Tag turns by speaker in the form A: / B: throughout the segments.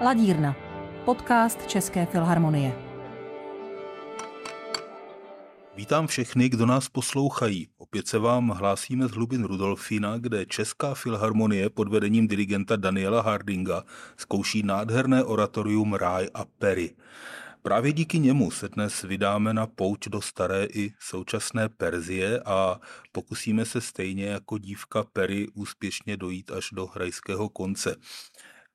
A: Ladírna, podcast České filharmonie.
B: Vítám všechny, kdo nás poslouchají. Opět se vám hlásíme z hlubin Rudolfína, kde Česká filharmonie pod vedením dirigenta Daniela Hardinga zkouší nádherné oratorium Ráj a Pery. Právě díky němu se dnes vydáme na pouť do staré i současné Perzie a pokusíme se stejně jako dívka Pery úspěšně dojít až do hrajského konce.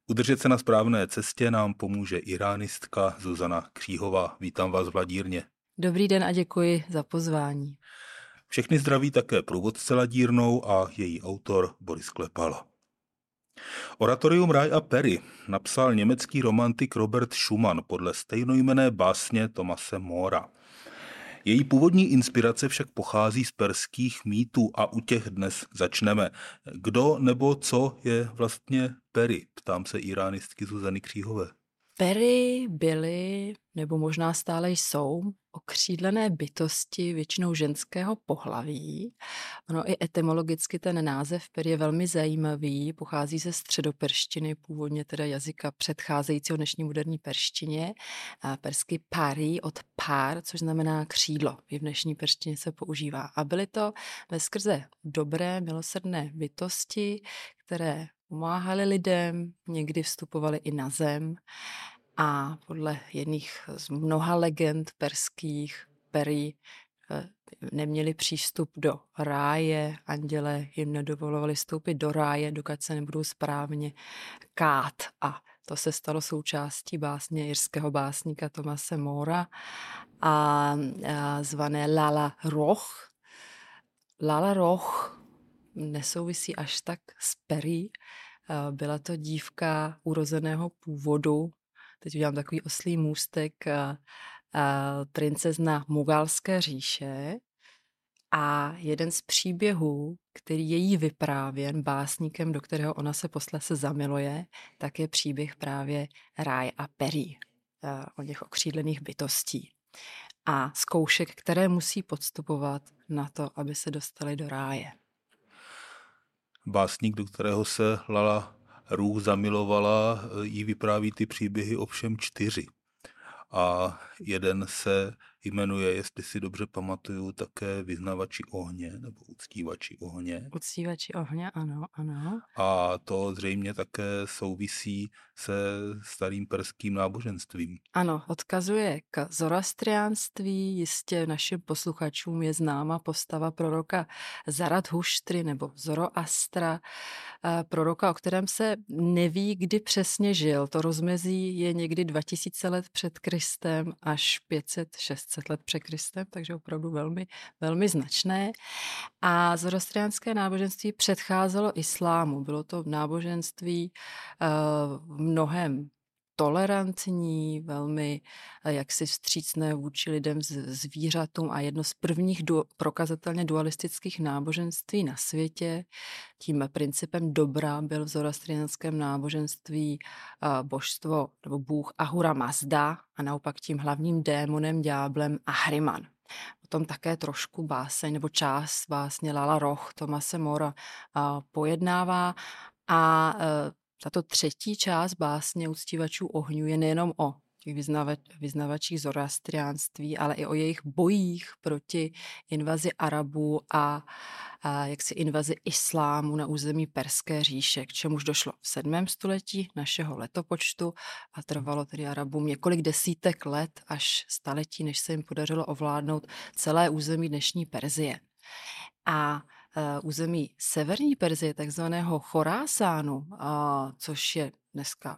B: Udržet se na správné cestě nám pomůže iránistka Zuzana Kříhová. Vítám vás v Ladírně.
C: Dobrý den a děkuji za pozvání.
B: Všechny zdraví také průvodce Ladírnou a její autor Boris Klepala. Oratorium Ráj a Perry napsal německý romantik Robert Schumann podle stejnojmené básně Tomase Mora. Její původní inspirace však pochází z perských mýtů a u těch dnes začneme. Kdo nebo co je vlastně Perry? Ptám se iránistky Zuzany Kříhové.
C: Pery byly, nebo možná stále jsou, okřídlené bytosti většinou ženského pohlaví. Ono i etymologicky ten název per je velmi zajímavý, pochází ze středoperštiny, původně teda jazyka předcházejícího dnešní moderní perštině. A persky pari od pár, což znamená křídlo. I v dnešní perštině se používá. A byly to ve skrze dobré, milosrdné bytosti, které pomáhali lidem, někdy vstupovali i na zem a podle jedných z mnoha legend perských perí eh, neměli přístup do ráje, anděle jim nedovolovali vstoupit do ráje, dokud se nebudou správně kát. A to se stalo součástí básně jirského básníka Tomase Mora a, a zvané Lala Roch. Lala Roch nesouvisí až tak s Perry. Eh, byla to dívka urozeného původu, teď udělám takový oslý můstek, eh, eh, princezna Mugalské říše. A jeden z příběhů, který je jí vyprávěn básníkem, do kterého ona se poslese zamiluje, tak je příběh právě Ráj a Perí, o těch okřídlených bytostí a zkoušek, které musí podstupovat na to, aby se dostali do ráje
B: básník, do kterého se Lala Růh zamilovala, jí vypráví ty příběhy ovšem čtyři. A jeden se jmenuje, jestli si dobře pamatuju, také vyznavači ohně nebo uctívači ohně.
C: Uctívači ohně, ano, ano.
B: A to zřejmě také souvisí se starým perským náboženstvím.
C: Ano, odkazuje k zoroastriánství, jistě našim posluchačům je známa postava proroka Zaradhuštry nebo Zoroastra, eh, proroka, o kterém se neví, kdy přesně žil. To rozmezí je někdy 2000 let před Kristem až 500-600 let před Kristem, takže opravdu velmi, velmi značné. A zoroastriánské náboženství předcházelo islámu. Bylo to náboženství uh, mnohem tolerantní, velmi eh, jaksi vstřícné vůči lidem, zvířatům a jedno z prvních du- prokazatelně dualistických náboženství na světě. Tím principem dobra byl v zoroastriánském náboženství uh, božstvo nebo bůh Ahura Mazda a naopak tím hlavním démonem, ďáblem Ahriman. Potom také trošku báseň nebo část básně Lala Roch Tomase Mora uh, pojednává a tato třetí část básně uctívačů ohňů je nejenom o těch vyznavač, vyznavačích zoroastriánství, ale i o jejich bojích proti invazi Arabů a, a jaksi invazi islámu na území Perské říše, k čemuž došlo v 7. století našeho letopočtu a trvalo tedy Arabům několik desítek let až staletí, než se jim podařilo ovládnout celé území dnešní Perzie. A území severní Perzie, takzvaného Chorásánu, což je dneska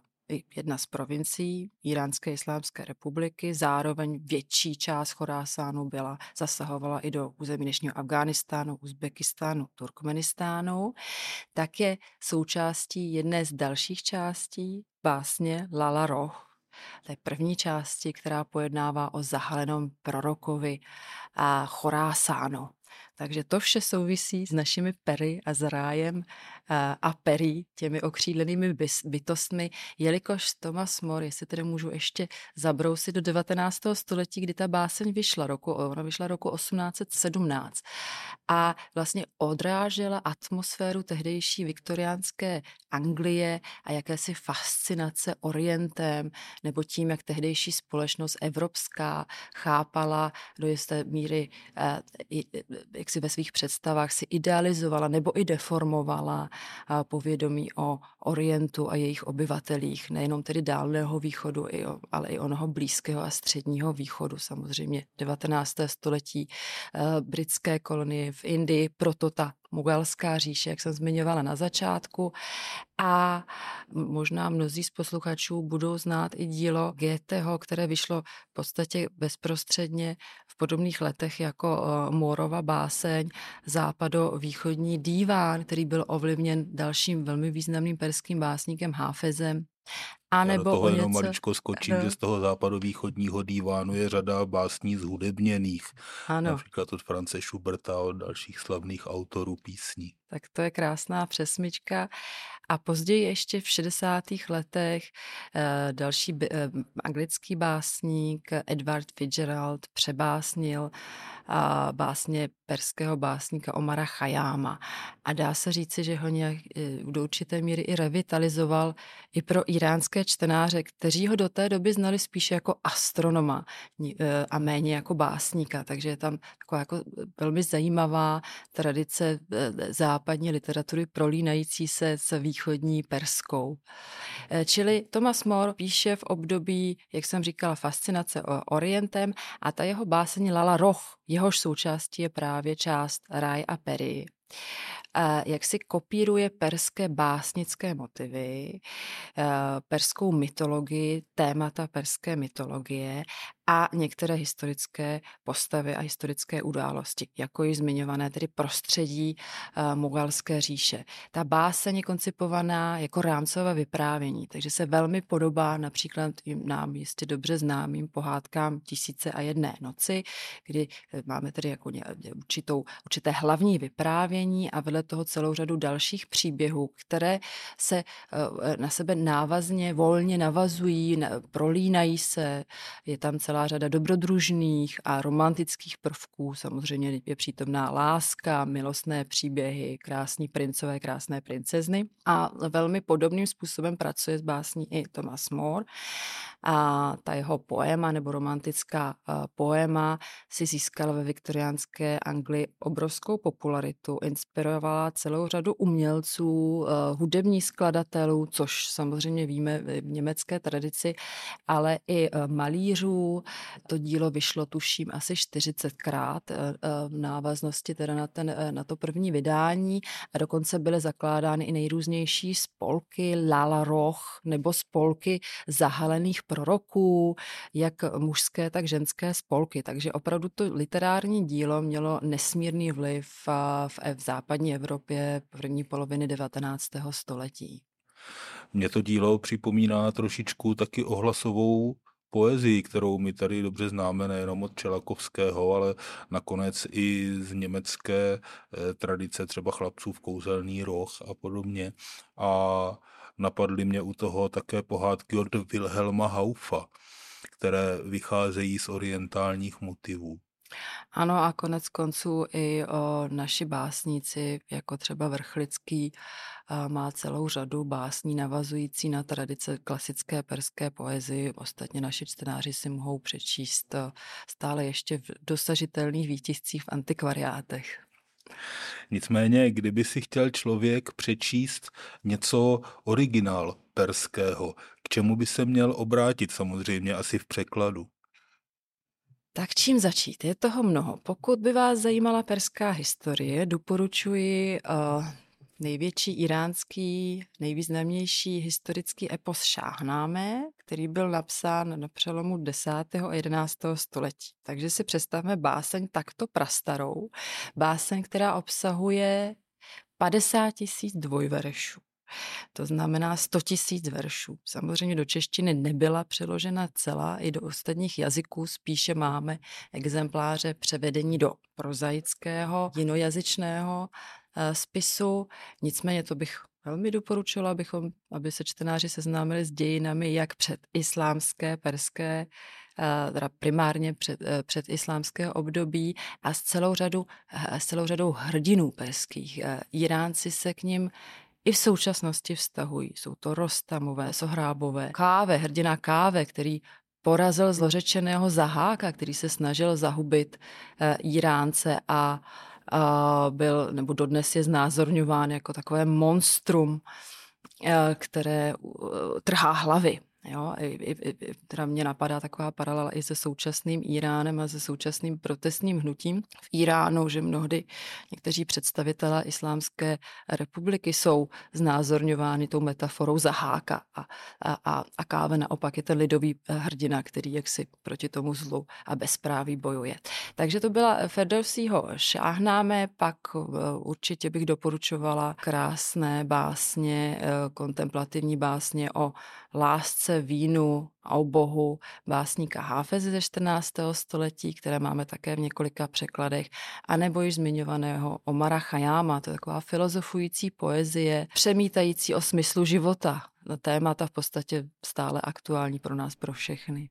C: jedna z provincií Iránské islámské republiky, zároveň větší část Chorásánu byla, zasahovala i do území dnešního Afghánistánu, Uzbekistánu, Turkmenistánu, tak je součástí jedné z dalších částí básně Lala Roh, té první části, která pojednává o zahalenom prorokovi a Chorásánu Takže to vše souvisí s našimi pery a s rájem a perí, těmi okřídlenými bytostmi, jelikož Thomas More, jestli tedy můžu ještě zabrousit do 19. století, kdy ta báseň vyšla, roku, ona vyšla roku 1817 a vlastně odrážela atmosféru tehdejší viktoriánské Anglie a jakési fascinace orientem nebo tím, jak tehdejší společnost evropská chápala do jisté míry, eh, jak si ve svých představách si idealizovala nebo i deformovala povědomí o Orientu a jejich obyvatelích, nejenom tedy dálného východu, ale i onoho blízkého a středního východu, samozřejmě 19. století, eh, britské kolonie v Indii, proto ta Mugalská říše, jak jsem zmiňovala na začátku. A možná mnozí z posluchačů budou znát i dílo Goetheho, které vyšlo v podstatě bezprostředně v podobných letech jako Morova báseň Západo-východní díván, který byl ovlivněn dalším velmi významným perským básníkem Háfezem.
B: A nebo Já do toho jenom něco... maličko skočím, že z toho západu východního dívánu je řada básní zhudebněných. Ano. Například od France Schuberta a od dalších slavných autorů písní.
C: Tak to je krásná přesmička. A později ještě v 60. letech eh, další eh, anglický básník Edward Fitzgerald přebásnil a básně perského básníka Omara Chayáma. A dá se říci, že ho nějak do určité míry i revitalizoval i pro iránské čtenáře, kteří ho do té doby znali spíše jako astronoma a méně jako básníka. Takže je tam taková jako velmi zajímavá tradice e, západní literatury prolínající se s východní perskou. Čili Thomas More píše v období, jak jsem říkala, fascinace orientem a ta jeho báseň Lala Roch, jehož součástí je právě část Raj a Peri jak si kopíruje perské básnické motivy, perskou mytologii, témata perské mytologie a některé historické postavy a historické události, jako již zmiňované tedy prostředí uh, Mugalské říše. Ta báseň je koncipovaná jako rámcové vyprávění, takže se velmi podobá například nám jistě dobře známým pohádkám Tisíce a jedné noci, kdy eh, máme tedy jako určitou, určité hlavní vyprávění a vedle toho celou řadu dalších příběhů, které se uh, na sebe návazně, volně navazují, prolínají se, je tam celá celá řada dobrodružných a romantických prvků. Samozřejmě je přítomná láska, milostné příběhy, krásní princové, krásné princezny. A velmi podobným způsobem pracuje s básní i Thomas More. A ta jeho poema nebo romantická poema si získala ve viktoriánské Anglii obrovskou popularitu, inspirovala celou řadu umělců, hudebních skladatelů, což samozřejmě víme v německé tradici, ale i malířů, to dílo vyšlo, tuším, asi 40krát eh, eh, v návaznosti teda na, ten, eh, na to první vydání a dokonce byly zakládány i nejrůznější spolky Lala Roch nebo spolky zahalených proroků, jak mužské, tak ženské spolky. Takže opravdu to literární dílo mělo nesmírný vliv v, v západní Evropě první poloviny 19. století.
B: Mně to dílo připomíná trošičku taky ohlasovou poezii, kterou my tady dobře známe nejenom od Čelakovského, ale nakonec i z německé eh, tradice třeba chlapců v kouzelný roh a podobně. A napadly mě u toho také pohádky od Wilhelma Haufa, které vycházejí z orientálních motivů.
C: Ano a konec konců i o naši básníci, jako třeba Vrchlický, má celou řadu básní navazující na tradice klasické perské poezie. Ostatně naši čtenáři si mohou přečíst stále ještě v dosažitelných výtiscích v antikvariátech.
B: Nicméně, kdyby si chtěl člověk přečíst něco originál perského, k čemu by se měl obrátit samozřejmě asi v překladu?
C: Tak čím začít? Je toho mnoho. Pokud by vás zajímala perská historie, doporučuji uh, největší iránský, nejvýznamnější historický epos Šáhnáme, který byl napsán na přelomu 10. a 11. století. Takže si představme báseň takto prastarou. Báseň, která obsahuje 50 tisíc dvojverešů. To znamená 100 tisíc veršů. Samozřejmě do češtiny nebyla přeložena celá, i do ostatních jazyků spíše máme exempláře převedení do prozaického, jinojazyčného eh, spisu. Nicméně to bych velmi doporučila, abychom, aby se čtenáři seznámili s dějinami jak před islámské, perské, eh, teda primárně před, eh, před islámské období a s celou, řadu, s celou řadou hrdinů perských. Iránci se k ním i v současnosti vztahují. Jsou to Rostamové, Sohrábové, Káve, hrdina Káve, který porazil zlořečeného Zaháka, který se snažil zahubit e, Iránce a, a byl, nebo dodnes je znázorňován jako takové monstrum, e, které trhá hlavy. Jo, i, i, i, teda mě napadá taková paralela i se současným Iránem a se současným protestním hnutím v Iránu, že mnohdy někteří představitelé Islámské republiky jsou znázorňovány tou metaforou zaháka a, a, a, a káve naopak je ten lidový eh, hrdina, který jaksi proti tomu zlu a bezpráví bojuje. Takže to byla Ferdowsího šáhnáme, pak eh, určitě bych doporučovala krásné básně, eh, kontemplativní básně o lásce, vínu a o bohu básníka Háfeze ze 14. století, které máme také v několika překladech, anebo již zmiňovaného Omara Chajáma, to je taková filozofující poezie, přemítající o smyslu života. Témata v podstatě stále aktuální pro nás, pro všechny.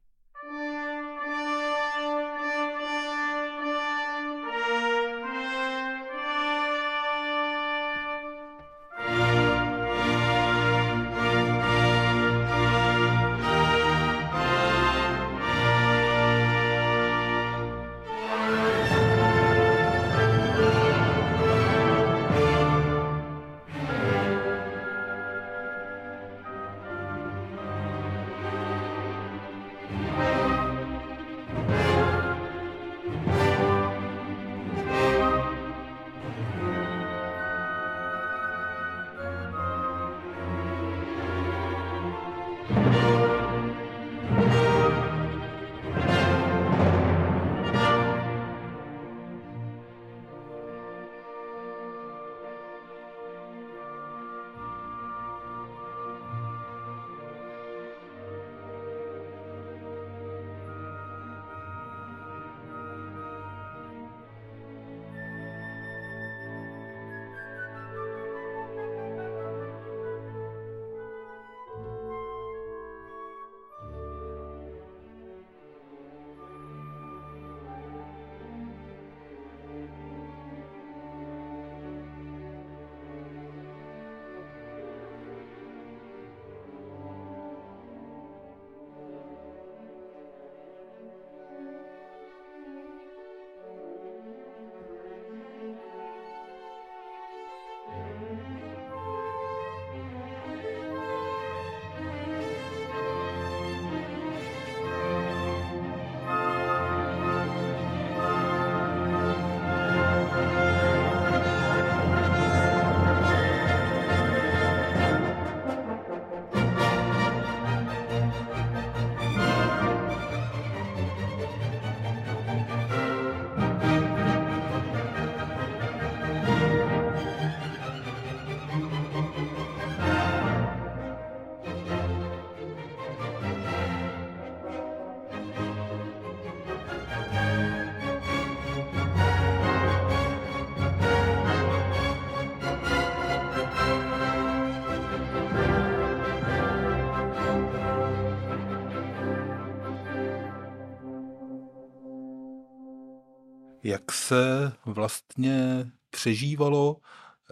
B: Jak se vlastně přežívalo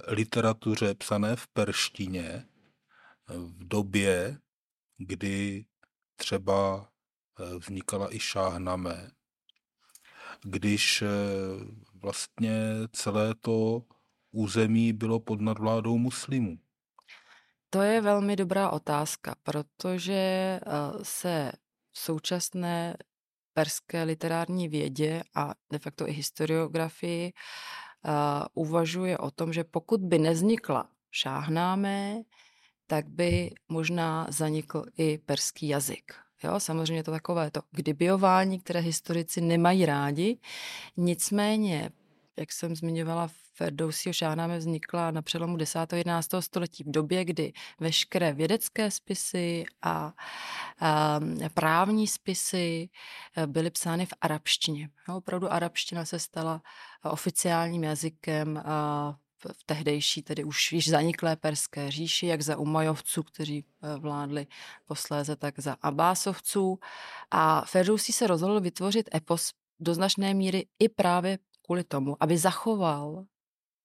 B: literatuře psané v perštině v době, kdy třeba eh, vznikala i šáhname, když eh, vlastně celé to území bylo pod nadvládou muslimů.
C: To je velmi dobrá otázka, protože eh, se v současné perské literární vědě a de facto i historiografii uh, uvažuje o tom, že pokud by neznikla šáhnáme, tak by možná zanikl i perský jazyk. Jo, samozřejmě to takové to kdybyování, které historici nemají rádi. Nicméně jak jsem zmiňovala, Ferdousího Šáhnáme vznikla na přelomu 10. a 11. století v době, kdy veškeré vědecké spisy a, a právní spisy eh, byly psány v arabštině. No, opravdu arabština se stala oficiálním jazykem a v tehdejší, tedy už již zaniklé perské říši, jak za Umajovců, kteří eh, vládli posléze, tak za Abásovců. A Ferdousi se rozhodl vytvořit epos do značné míry i právě kvůli tomu, aby zachoval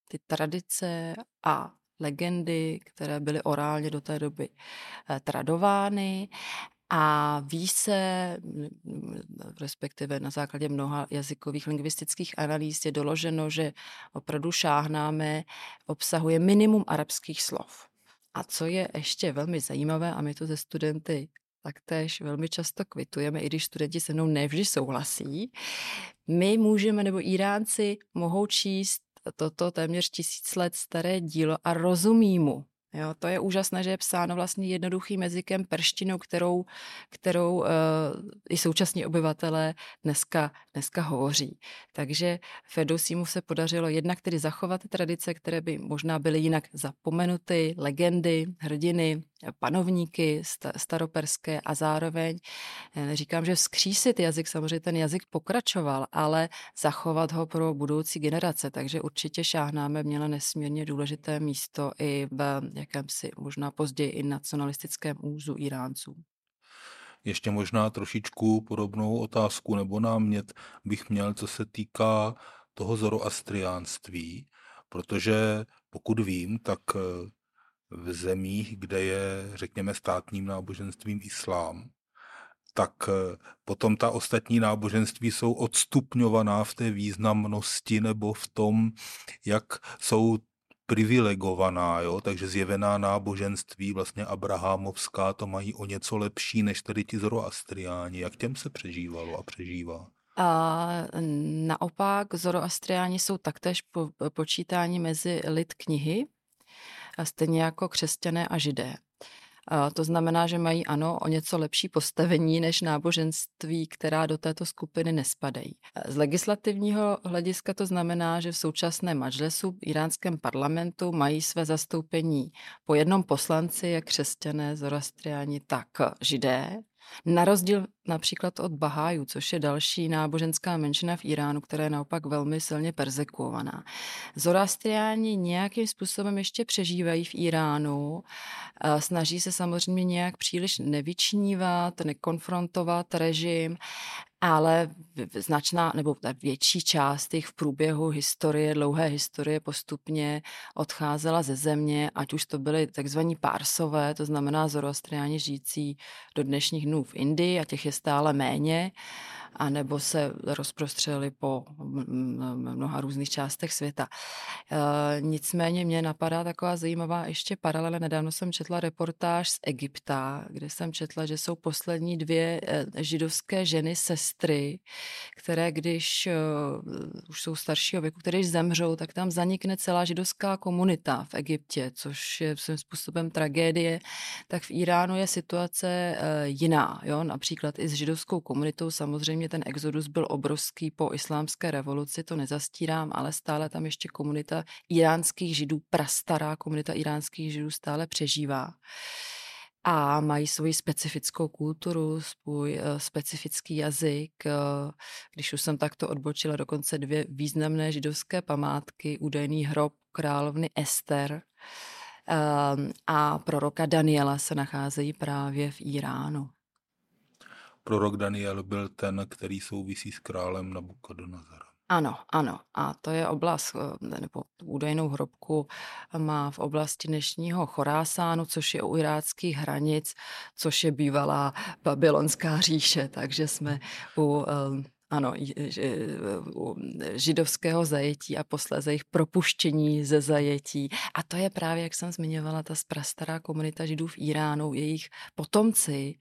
C: ty tradice a legendy, které byly orálně do té doby eh, tradovány a ví se, respektive na základě mnoha jazykových lingvistických analýz je doloženo, že opravdu šáhnáme obsahuje minimum arabských slov. A co je ještě velmi zajímavé, a my to ze studenty taktéž velmi často kvitujeme, i když studenti se mnou nevždy souhlasí, my můžeme, nebo Iránci mohou číst toto téměř tisíc let staré dílo a rozumí mu. Jo, to je úžasné, že je psáno vlastně jednoduchým jazykem perštinou, kterou, kterou uh, i současní obyvatelé dneska, dneska hovoří. Takže Fedosímu se podařilo jednak tedy zachovat tradice, které by možná byly jinak zapomenuty, legendy, hrdiny, panovníky staroperské a zároveň říkám, že vzkřísit jazyk, samozřejmě ten jazyk pokračoval, ale zachovat ho pro budoucí generace, takže určitě šáhnáme měla nesmírně důležité místo i v jakémsi možná později i nacionalistickém úzu Iránců.
B: Ještě možná trošičku podobnou otázku nebo námět bych měl, co se týká toho zoroastriánství, protože pokud vím, tak v zemích, kde je, řekněme, státním náboženstvím islám, tak eh, potom ta ostatní náboženství jsou odstupňovaná v té významnosti nebo v tom, jak jsou privilegovaná, jo? takže zjevená náboženství, vlastně abrahamovská, to mají o něco lepší než tady ti zoroastriáni. Jak těm se přežívalo a přežívá?
C: A naopak zoroastriáni jsou taktéž po, počítáni mezi lid knihy, stejně jako křesťané a židé. A to znamená, že mají ano o něco lepší postavení než náboženství, která do této skupiny nespadají. Z legislativního hlediska to znamená, že v současném majlesu iránském parlamentu mají své zastoupení po jednom poslanci, jak křesťané, zoroastriáni, tak židé. Na rozdíl například od Bahájů, což je další náboženská menšina v Iránu, která je naopak velmi silně persekuovaná. Zoroastriáni nějakým způsobem ještě přežívají v Iránu, snaží se samozřejmě nějak příliš nevyčnívat, nekonfrontovat režim, ale značná nebo větší část jich v průběhu historie, dlouhé historie postupně odcházela ze země, ať už to byly takzvaní pársové, to znamená zoroastriáni žijící do dnešních dnů v Indii a těch je stále méně anebo se rozprostřeli po mnoha různých částech světa. E, nicméně mě napadá taková zajímavá ještě paralela. Nedávno jsem četla reportáž z Egypta, kde jsem četla, že jsou poslední dvě e, židovské ženy, sestry, které když e, už jsou staršího věku, které když zemřou, tak tam zanikne celá židovská komunita v Egyptě, což je svým způsobem tragédie. Tak v Iránu je situace jiná. Jo? Například i s židovskou komunitou samozřejmě Samozřejmě ten exodus byl obrovský po islámské revoluci, to nezastírám, ale stále tam ještě komunita iránských židů, prastará komunita iránských židů stále přežívá a mají svoji specifickou kulturu, svůj uh, specifický jazyk. Uh, když už jsem takto odbočila, dokonce dvě významné židovské památky, údajný hrob královny Ester uh, a proroka Daniela se nacházejí právě v Iránu
B: prorok Daniel byl ten, který souvisí s králem Nabukodonozorem.
C: Ano, ano. A to je oblast, eh, nebo údajnou hrobku má v oblasti dnešního Chorásánu, což je u iráckých hranic, což je bývalá babylonská říše, takže jsme u eh, ano, židovského zajetí a posléze jejich propuštění ze zajetí. A to je právě, jak jsem zmiňovala, ta prastará komunita židů v Iránu. Jejich potomci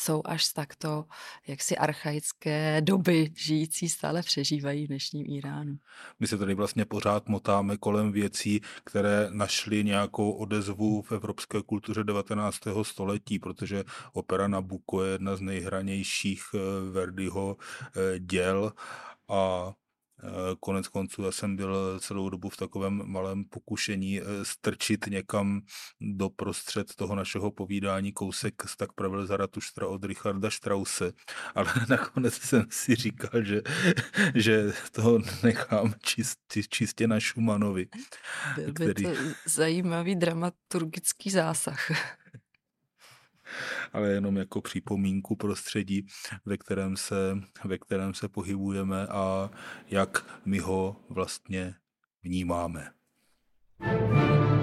C: jsou až z takto jaksi archaické doby žijící stále přežívají v dnešním Iránu.
B: My se tady vlastně pořád motáme kolem věcí, které našly nějakou odezvu v evropské kultuře 19. století, protože opera Nabucco je jedna z nejhranějších eh, Verdiho eh, děl a Konec konců já jsem byl celou dobu v takovém malém pokušení strčit někam do prostřed toho našeho povídání kousek z tak pravil Zaratuštra od Richarda Strause, ale nakonec jsem si říkal, že, že toho nechám čist, čistě na Šumanovi.
C: Byl by který... to zajímavý dramaturgický zásah
B: ale jenom jako připomínku prostředí, ve kterém se, ve kterém se pohybujeme a jak my ho vlastně vnímáme. thank you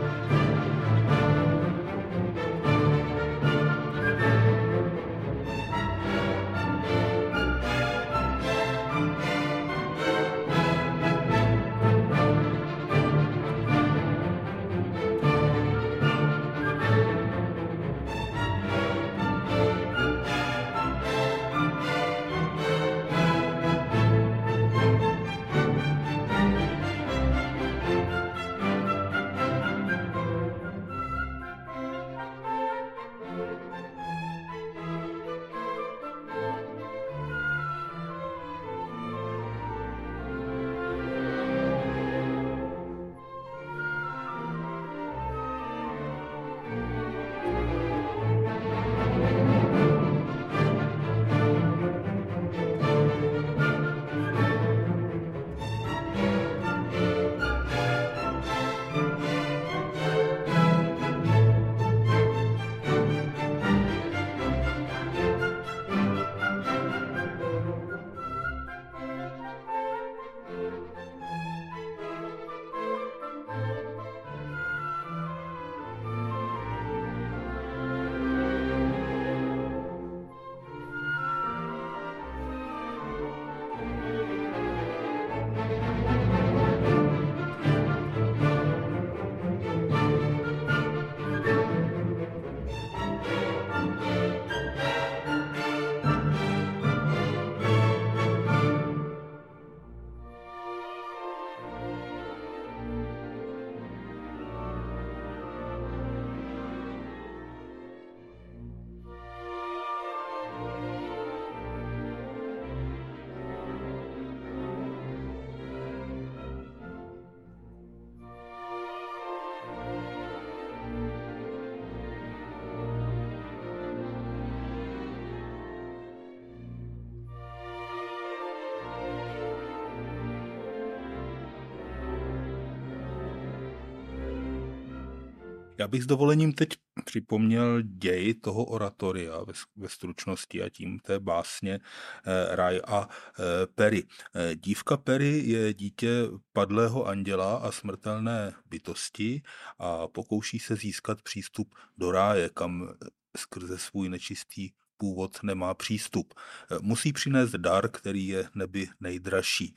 B: Já bych s dovolením teď připomněl děj toho oratoria ve, ve stručnosti a tím té básně eh, Raj a eh, Perry. Eh, dívka Perry je dítě padlého anděla a smrtelné bytosti a pokouší se získat přístup do ráje, kam skrze svůj nečistý původ nemá přístup. Musí přinést dar, který je neby nejdražší.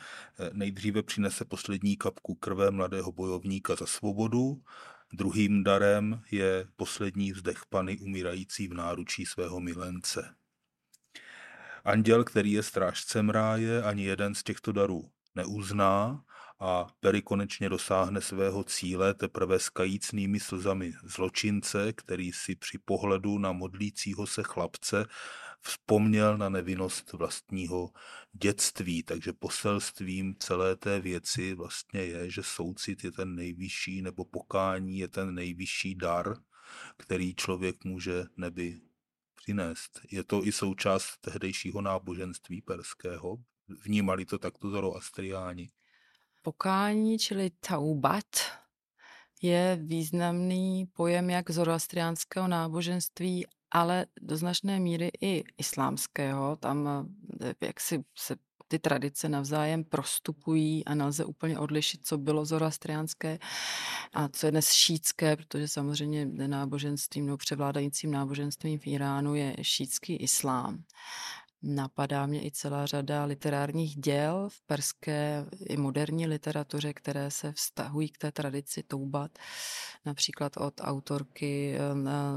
B: Nejdříve přinese poslední kapku krve mladého bojovníka za svobodu, Druhým darem je poslední vzdech pany umírající v náručí svého milence. Anděl, který je strážcem ráje, ani jeden z těchto darů neuzná a Perry konečně dosáhne svého cíle teprve s kajícnými slzami zločince, který si při pohledu na modlícího se chlapce vzpomněl na nevinnost vlastního dětství. Takže poselstvím celé té věci vlastně je, že soucit je ten nejvyšší, nebo pokání je ten nejvyšší dar, který člověk může neby přinést. Je to i součást tehdejšího náboženství perského. Vnímali to takto zoroastriáni.
C: Pokání, čili taubat, je významný pojem jak zoroastriánského náboženství, ale do značné míry i islámského. Tam eh, jak si se ty tradice navzájem prostupují a nelze úplně odlišit, co bylo zoroastriánské a co je dnes šítské, protože samozřejmě náboženstvím nebo převládajícím náboženstvím v Iránu je šítský islám. Napadá mě i celá řada literárních děl v perské i moderní literatuře, které se vztahují k té tradici toubat, například od autorky eh,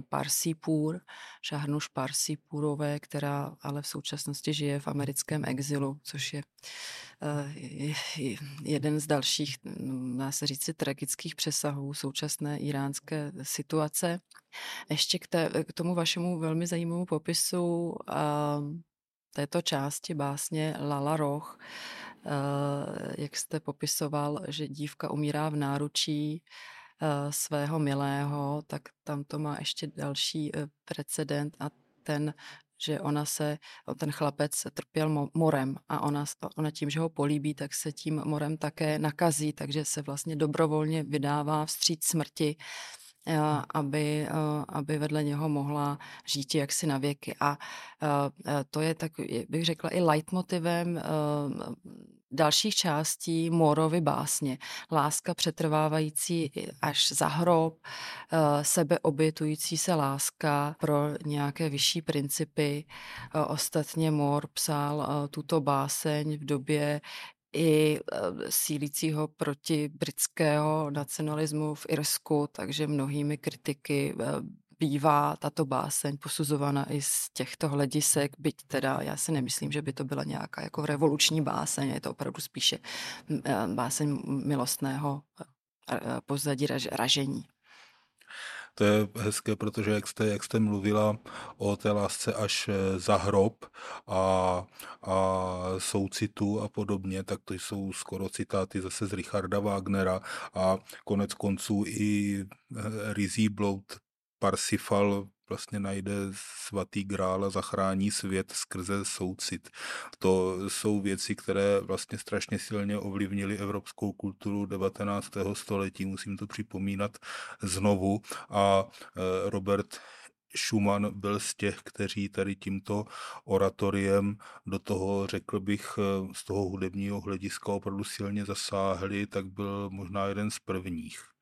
C: Parsipur, Šahrnuš Parsipurové, která ale v současnosti žije v americkém exilu, což je eh, jeden z dalších, dá se říci, tragických přesahů současné iránské situace. Ještě k, té, k tomu vašemu velmi zajímavému popisu této části básně Lala Roch, jak jste popisoval, že dívka umírá v náručí svého milého, tak tam to má ještě další precedent a ten že ona se, ten chlapec trpěl morem a ona, ona tím, že ho políbí, tak se tím morem také nakazí, takže se vlastně dobrovolně vydává vstříc smrti. Eh, aby, eh, aby vedle něho mohla žít jaksi na věky. A eh, to je tak, bych řekla, i leitmotivem dalších částí Morovy básně. Láska přetrvávající až za hrob, sebeobětující se láska pro nějaké vyšší principy. Ostatně Mor psal tuto báseň v době, i eh, sílícího proti britského nacionalismu v Irsku, takže mnohými kritiky eh, bývá tato báseň posuzována i z těchto hledisek, byť teda já si nemyslím, že by to byla nějaká jako revoluční báseň, je to opravdu spíše eh, báseň milostného pozadí ražení.
B: To je hezké, protože jak jste, jak jste mluvila o té lásce až eh, za hrob a, a soucitu a podobně, tak to jsou skoro citáty zase z Richarda Wagnera a konec konců i eh, Rizí Bloud Parsifal vlastně najde svatý grál a zachrání svět skrze soucit. To jsou věci, které vlastně strašně silně ovlivnily evropskou kulturu 19. století, musím to připomínat znovu. A e, Robert Schumann byl z těch, kteří tady tímto oratoriem do toho, řekl bych, e, z toho hudebního hlediska opravdu silně zasáhli, tak byl možná jeden z prvních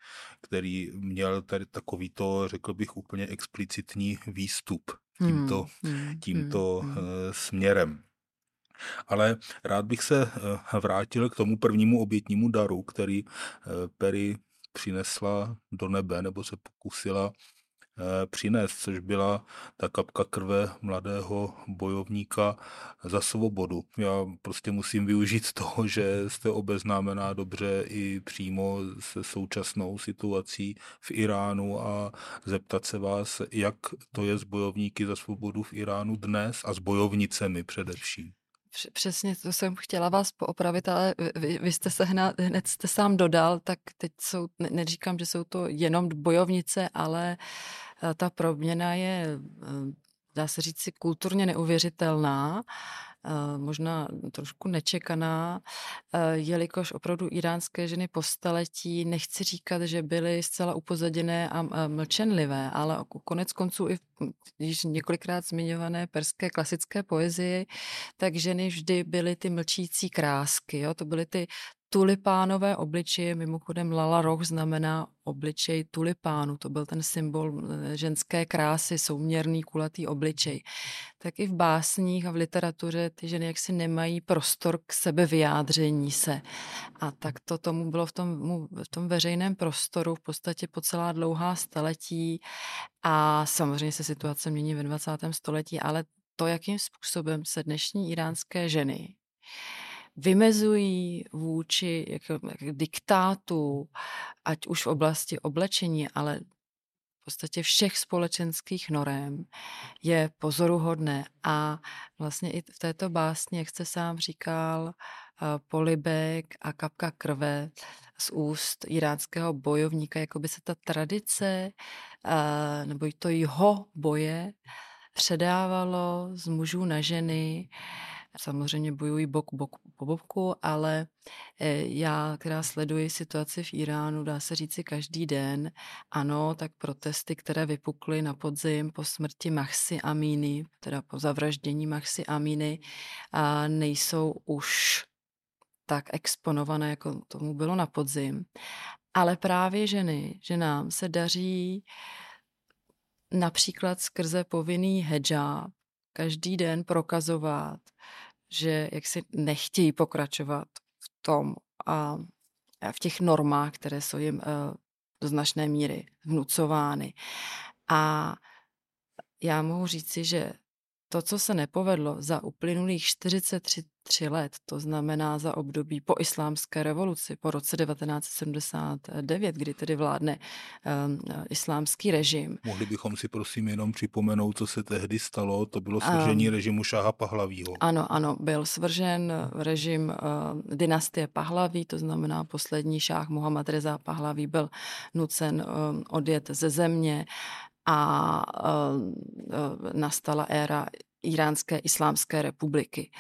B: který měl tady takovýto, řekl bych, úplně explicitní výstup tímto, hmm, hmm, tímto hmm, hmm. Eh, směrem. Ale rád bych se eh, vrátil k tomu prvnímu obětnímu daru, který eh, Perry přinesla do nebe, nebo se pokusila přinést, což byla ta kapka krve mladého bojovníka za svobodu. Já prostě musím využít toho, že jste obeznámená dobře i přímo se současnou situací v Iránu a zeptat se vás, jak to je s bojovníky za svobodu v Iránu dnes a s bojovnicemi především.
C: Přesně to jsem chtěla vás poopravit, ale vy, vy jste se hned, hned jste sám dodal, tak teď jsou, ne, neříkám, že jsou to jenom bojovnice, ale eh, ta proměna je, eh, dá se říct kulturně neuvěřitelná Eh, možná trošku nečekaná, eh, jelikož opravdu iránské ženy po staletí, nechci říkat, že byly zcela upozaděné a mlčenlivé, ale konec konců i již několikrát zmiňované perské klasické poezii, tak ženy vždy byly ty mlčící krásky. Jo? To byly ty tulipánové obličeje, mimochodem Lala Roch znamená obličej tulipánu, to byl ten symbol eh, ženské krásy, souměrný kulatý obličej. Tak i v básních a v literatuře ty ženy jaksi nemají prostor k sebe vyjádření se. A tak to tomu bylo v tom, v tom veřejném prostoru v podstatě po celá dlouhá staletí a samozřejmě se situace mění ve 20. století, ale to, jakým způsobem se dnešní iránské ženy vymezují vůči jako, jako diktátu, ať už v oblasti oblečení, ale v podstatě všech společenských norem je pozoruhodné. A vlastně i v této básni, jak jste sám říkal, polibek a kapka krve z úst iránského bojovníka, jako by se ta tradice nebo to jeho boje předávalo z mužů na ženy samozřejmě bojují bok, bok po boku, ale eh, já, která sleduji situaci v Iránu, dá se říci každý den, ano, tak protesty, které vypukly na podzim po smrti Mahsi Amini, teda po zavraždění Mahsi Aminy, a nejsou už tak exponované, jako tomu bylo na podzim. Ale právě ženy, že nám se daří například skrze povinný hijab každý den prokazovat, že jak si nechtějí pokračovat v tom a v těch normách, které jsou jim uh, do značné míry vnucovány. A já mohu říci, že to, co se nepovedlo za uplynulých 43 tři let, to znamená za období po islámské revoluci, po roce 1979, kdy tedy vládne um, islámský režim.
B: Mohli bychom si prosím jenom připomenout, co se tehdy stalo. To bylo svržení um, režimu Šáha Pahlavího.
C: Ano, ano, byl svržen režim uh, dynastie Pahlaví, to znamená poslední šáh Muhammad Reza Pahlaví byl nucen um, odjet ze země a uh, uh, nastala éra Iránské islámské republiky.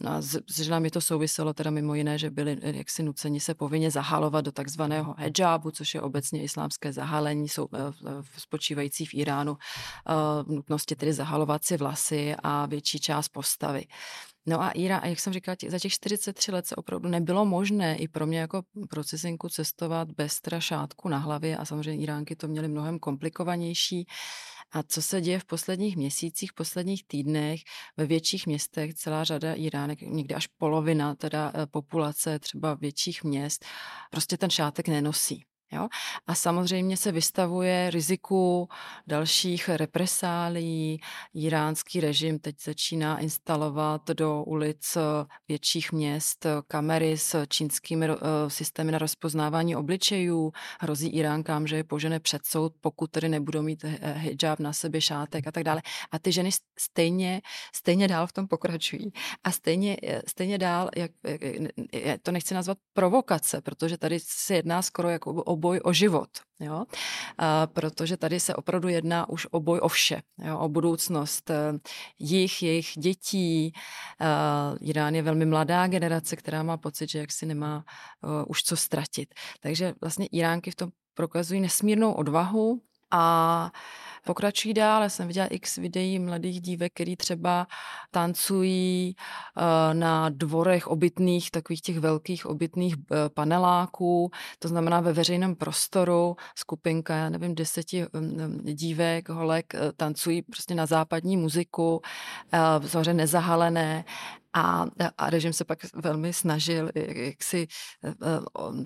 C: No a s, s ženami to souviselo teda mimo jiné, že byli eh, jaksi nuceni se povinně zahalovat do takzvaného hijabu, což je obecně islámské zahalení, jsou, eh, spočívající v Iránu v nutnosti tedy zahalovat si vlasy a větší část postavy. No a Ira, jak jsem říkala, za těch 43 let se opravdu nebylo možné i pro mě jako procesinku cestovat bez strašátku na hlavě a samozřejmě Iránky to měly mnohem komplikovanější. A co se děje v posledních měsících, v posledních týdnech ve větších městech, celá řada Iránek, někdy až polovina teda eh, populace třeba větších měst, prostě ten šátek nenosí. Jo? A samozřejmě se vystavuje riziku dalších represálí. Iránský režim teď začíná instalovat do ulic větších měst kamery s čínskými eh, systémy na rozpoznávání obličejů. Hrozí Iránkám, že je požene před soud, pokud tedy nebudou mít hijab na sobě, šátek a tak dále. A ty ženy stejně, stejně dál v tom pokračují. A stejně, eh, stejně dál, jak, jak, to nechci nazvat provokace, protože tady se jedná skoro jako o boj o život. Jo? A protože tady se opravdu jedná už o boj o vše, jo? o budoucnost eh, jich, jejich dětí. A Irán je velmi mladá generace, která má pocit, že jaksi nemá uh, už co ztratit. Takže vlastně Iránky v tom prokazují nesmírnou odvahu a pokračují dál. Já jsem viděla x videí mladých dívek, který třeba tancují eh, na dvorech obytných, takových těch velkých obytných eh, paneláků, to znamená ve veřejném prostoru, skupinka, já nevím, deseti mm, mm, dívek, holek eh, tancují prostě na západní muziku, samozřejmě nezahalené a, a režim se pak velmi snažil jak, si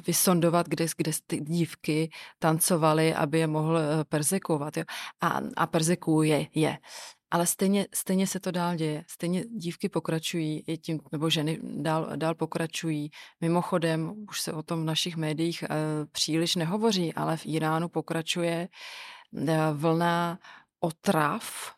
C: vysondovat, kde, kde ty dívky tancovaly, aby je mohl perzekovat. Jo. A, a perzekuje je. Ale stejně, stejně se to dál děje. Stejně dívky pokračují, i tím, nebo ženy dál, dál pokračují. Mimochodem, už se o tom v našich médiích e, příliš nehovoří, ale v Iránu pokračuje e, vlna otrav Eh,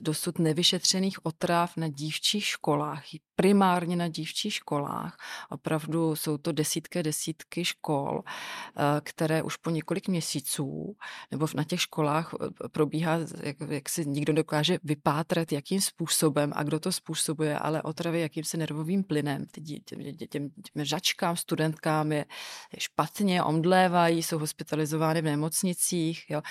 C: dosud nevyšetřených otrav na dívčích školách, primárně na dívčích školách. Opravdu jsou to desítky desítky škol, eh, které už po několik měsíců nebo na těch školách eh, probíhá, jak, jak si nikdo dokáže vypátrat, jakým způsobem a kdo to způsobuje, ale otravy jakýmsi nervovým plynem. Těm, těm, těm žačkám, studentkám je, špatně, omdlévají, jsou hospitalizovány v nemocnicích. Jo.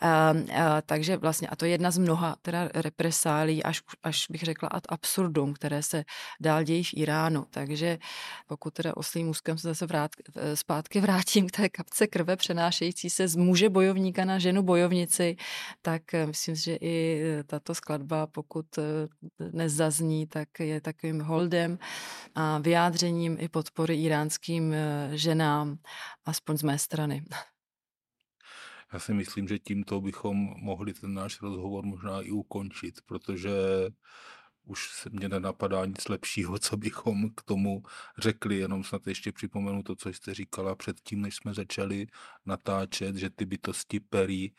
C: A, a, takže vlastně, a to je jedna z mnoha teda represálí, až, až bych řekla ad absurdum, které se dál dějí v Iránu. Takže pokud teda oslým úzkem se zase vrát, zpátky vrátím k té kapce krve přenášející se z muže bojovníka na ženu bojovnici, tak eh, myslím, že i eh, tato skladba, pokud eh, nezazní, tak je takovým holdem a vyjádřením i podpory iránským ženám, aspoň z mé strany.
B: Já si myslím, že tímto bychom mohli ten náš rozhovor možná i ukončit, protože už se mě nenapadá nic lepšího, co bychom k tomu řekli. Jenom snad ještě připomenu to, co jste říkala předtím, než jsme začali natáčet, že ty bytosti perí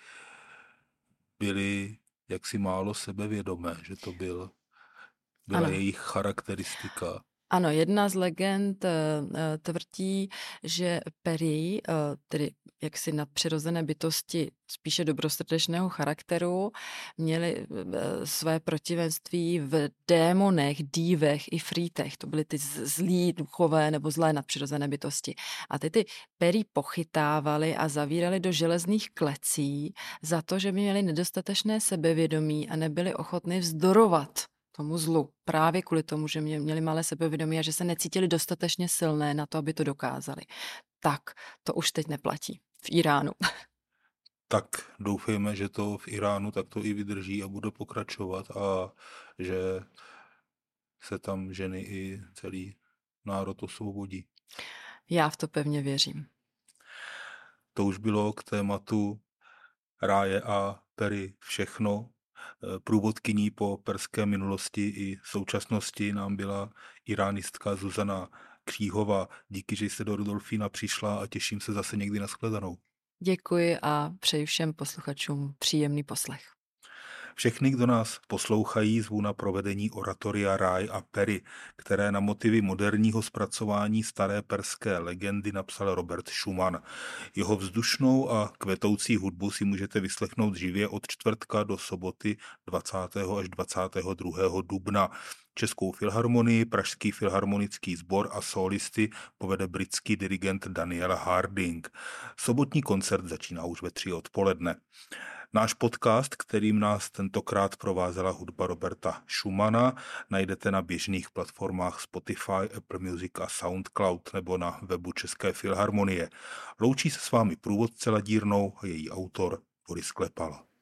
B: byly jaksi málo sebevědomé, že to byl, byla ano. jejich charakteristika.
C: Ano, jedna z legend eh, eh, tvrdí, že Peri, eh, tedy jaksi nadpřirozené bytosti spíše dobrosrdečného charakteru, měly své protivenství v démonech, dívech i frítech. To byly ty zlí duchové nebo zlé nadpřirozené bytosti. A ty ty Peri pochytávali a zavírali do železných klecí za to, že by měli nedostatečné sebevědomí a nebyli ochotni vzdorovat tomu zlu. Právě kvůli tomu, že mě, měli malé sebevědomí a že se necítili dostatečně silné na to, aby to dokázali. Tak to už teď neplatí v Iránu.
B: Tak doufejme, že to v Iránu tak to i vydrží a bude pokračovat a že se tam ženy i celý národ osvobodí.
C: Já v to pevně věřím.
B: To už bylo k tématu ráje a pery všechno. Průvodkyní po perské minulosti i současnosti nám byla iránistka Zuzana Kříhova. Díky, že jste do Rudolfína přišla a těším se zase někdy na shledanou.
C: Děkuji a přeji všem posluchačům příjemný poslech.
B: Všechny, kdo nás poslouchají, zvu na provedení oratoria Ráj a Pery, které na motivy moderního zpracování staré perské legendy napsal Robert Schumann. Jeho vzdušnou a kvetoucí hudbu si můžete vyslechnout živě od čtvrtka do soboty 20. až 22. dubna. Českou filharmonii, Pražský filharmonický sbor a solisty povede britský dirigent Daniel Harding. Sobotní koncert začíná už ve tři odpoledne. Náš podcast, kterým nás tentokrát provázela hudba Roberta Schumana, najdete na běžných platformách Spotify, Apple Music a SoundCloud nebo na webu České filharmonie. Loučí se s vámi průvodce Ladírnou a její autor Boris Klepala.